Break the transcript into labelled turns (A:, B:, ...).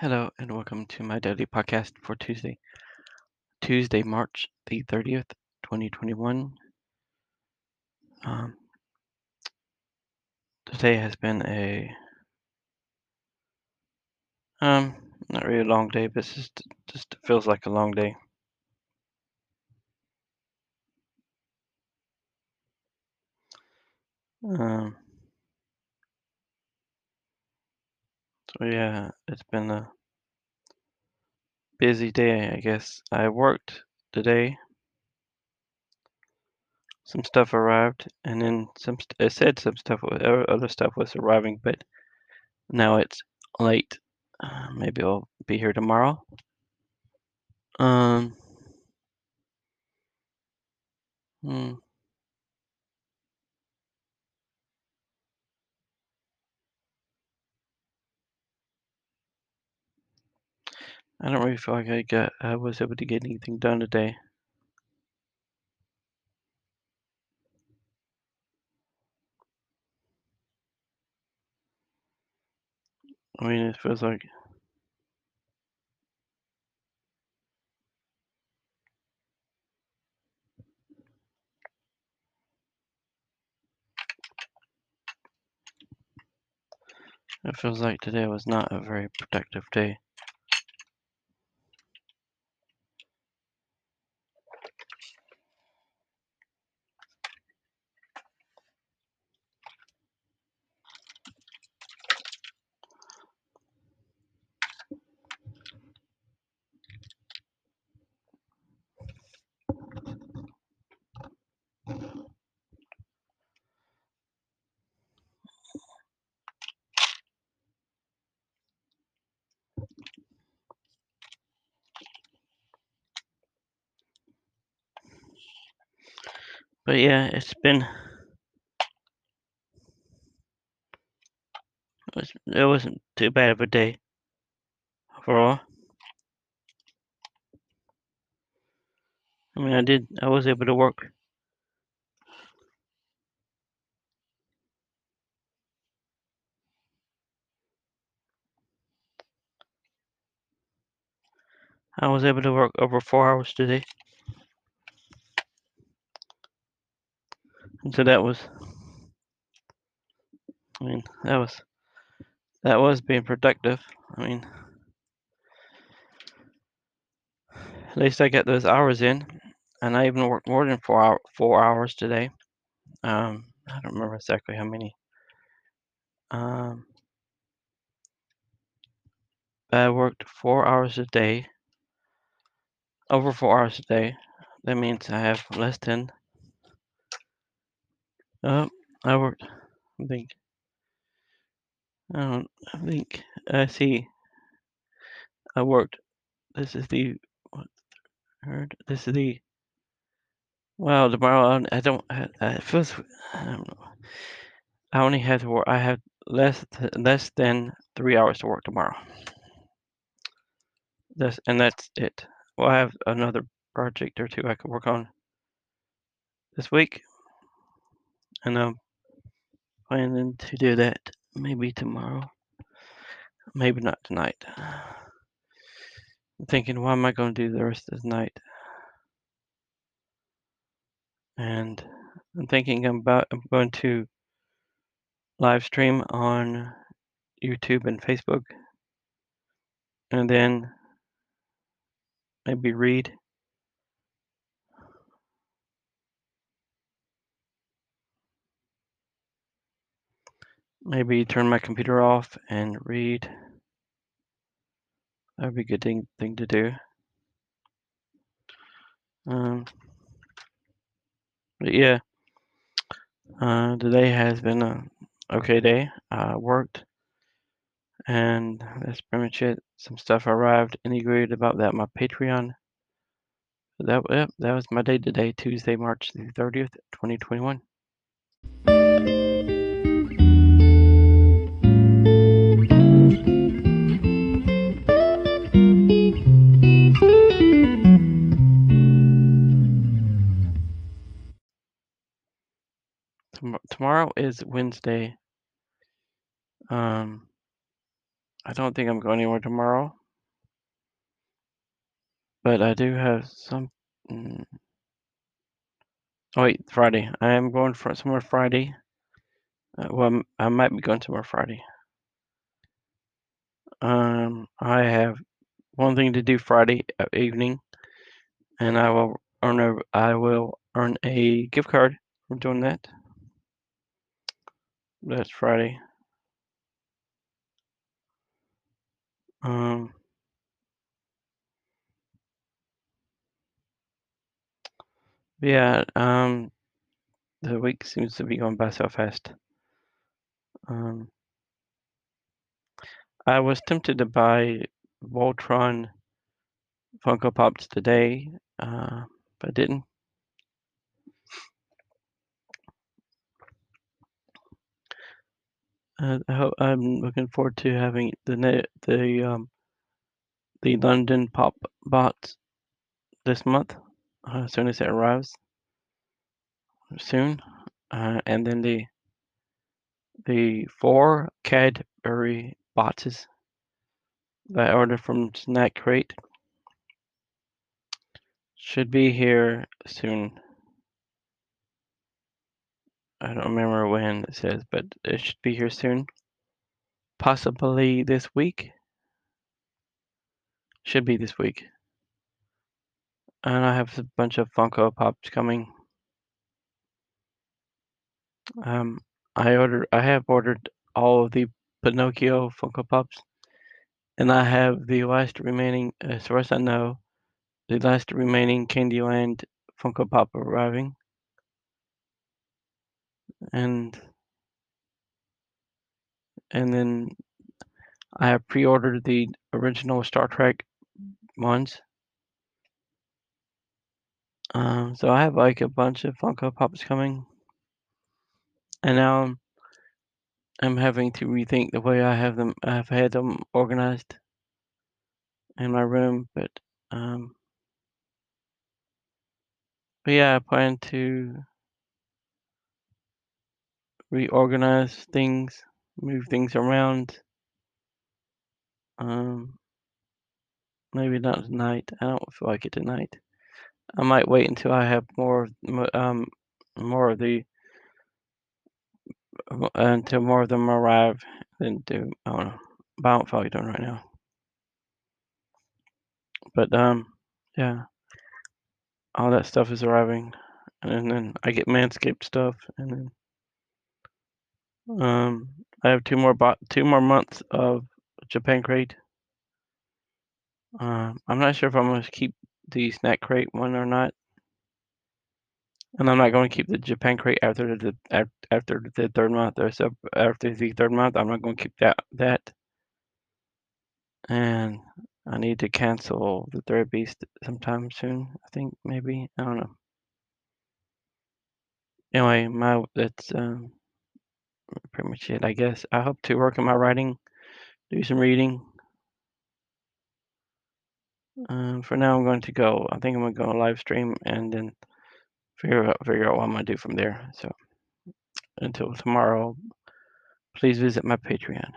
A: Hello and welcome to my daily podcast for Tuesday, Tuesday, March the 30th, 2021. Um, today has been a, um, not really a long day, but it's just, just feels like a long day. Um, so yeah, it's been a busy day, I guess. I worked today. Some stuff arrived, and then some. It said some stuff, other stuff was arriving, but now it's late. Uh, maybe I'll be here tomorrow. Um. Hmm. I don't really feel like I got I uh, was able to get anything done today. I mean, it feels like it feels like today was not a very productive day. But yeah, it's been it, was, it wasn't too bad of a day overall. I mean, I did I was able to work. I was able to work over four hours today. And so that was I mean, that was that was being productive. I mean, at least I got those hours in, and I even worked more than four hour, four hours today. Um, I don't remember exactly how many. Um, I worked four hours a day, over four hours a day. That means I have less than. Oh, I worked. I think. I don't. I think. I see. I worked. This is the. What? Third. This is the. Well, tomorrow I don't. I, feels. I don't know. I only have to work. I have less less than three hours to work tomorrow. That's and that's it. Well, I have another project or two I could work on this week, and I'm planning to do that maybe tomorrow, maybe not tonight. I'm thinking, what am I going to do the rest of the night? And I'm thinking I'm about I'm going to live stream on YouTube and Facebook, and then maybe read. Maybe turn my computer off and read. That would be a good thing, thing to do. Um, but yeah, uh, today has been a okay day. I worked, and that's pretty much it. Some stuff arrived. Any great about that? My Patreon. That that was my day today, Tuesday, March the thirtieth, twenty twenty one. Tomorrow is Wednesday. Um, I don't think I'm going anywhere tomorrow. But I do have some. Mm, oh wait, Friday. I am going for somewhere Friday. Uh, well, I'm- might be going somewhere Friday. Um, I have one thing to do Friday uh, evening, and I will earn a I will earn a gift card for doing that. That's Friday. Um, yeah. Um, the week seems to be going by so fast. Um, I was tempted to buy Voltron Funko Pops today, uh, but didn't. I hope, I'm looking forward to having the the um, the London Pop box this month, uh, as soon as it arrives. Soon, uh, and then the the four Cadbury boxes that I ordered from Snack Crate should be here soon. I don't remember when it says, but it should be here soon. Possibly this week. Should be this week. And I have a bunch of Funko Pops coming. Um, I ordered. I have ordered all of the Pinocchio Funko Pops, and I have the last remaining, as far as I know, the last remaining Candyland Funko Pop arriving, and and then I have pre-ordered the original Star Trek ones. Um, so I have like a bunch of Funko Pops coming, and now I'm, I'm having to rethink the way I have them. I've had them organized in my room, but um, but yeah, I plan to reorganize things, move things around. Um, maybe not tonight. I don't feel like it tonight. I might wait until I have more, um, more of the until more of them arrive. Then do I don't know. But I don't feel like doing right now. But um, yeah, all that stuff is arriving, and then I get Manscaped stuff, and then um, I have two more bot two more months of Japan crate. Um, I'm not sure if I'm going to keep the snack crate one or not. And I'm not going to keep the Japan crate after the after the third month or so. After the third month, I'm not going to keep that that. And I need to cancel the Threadbeast sometime soon. I think maybe I don't know. Anyway, my that's um, pretty much it. I guess I hope to work on my writing, do some reading. Um, for now, I'm going to go. I think I'm going to go live stream and then figure out figure out what I'm gonna do from there. So until tomorrow, please visit my Patreon.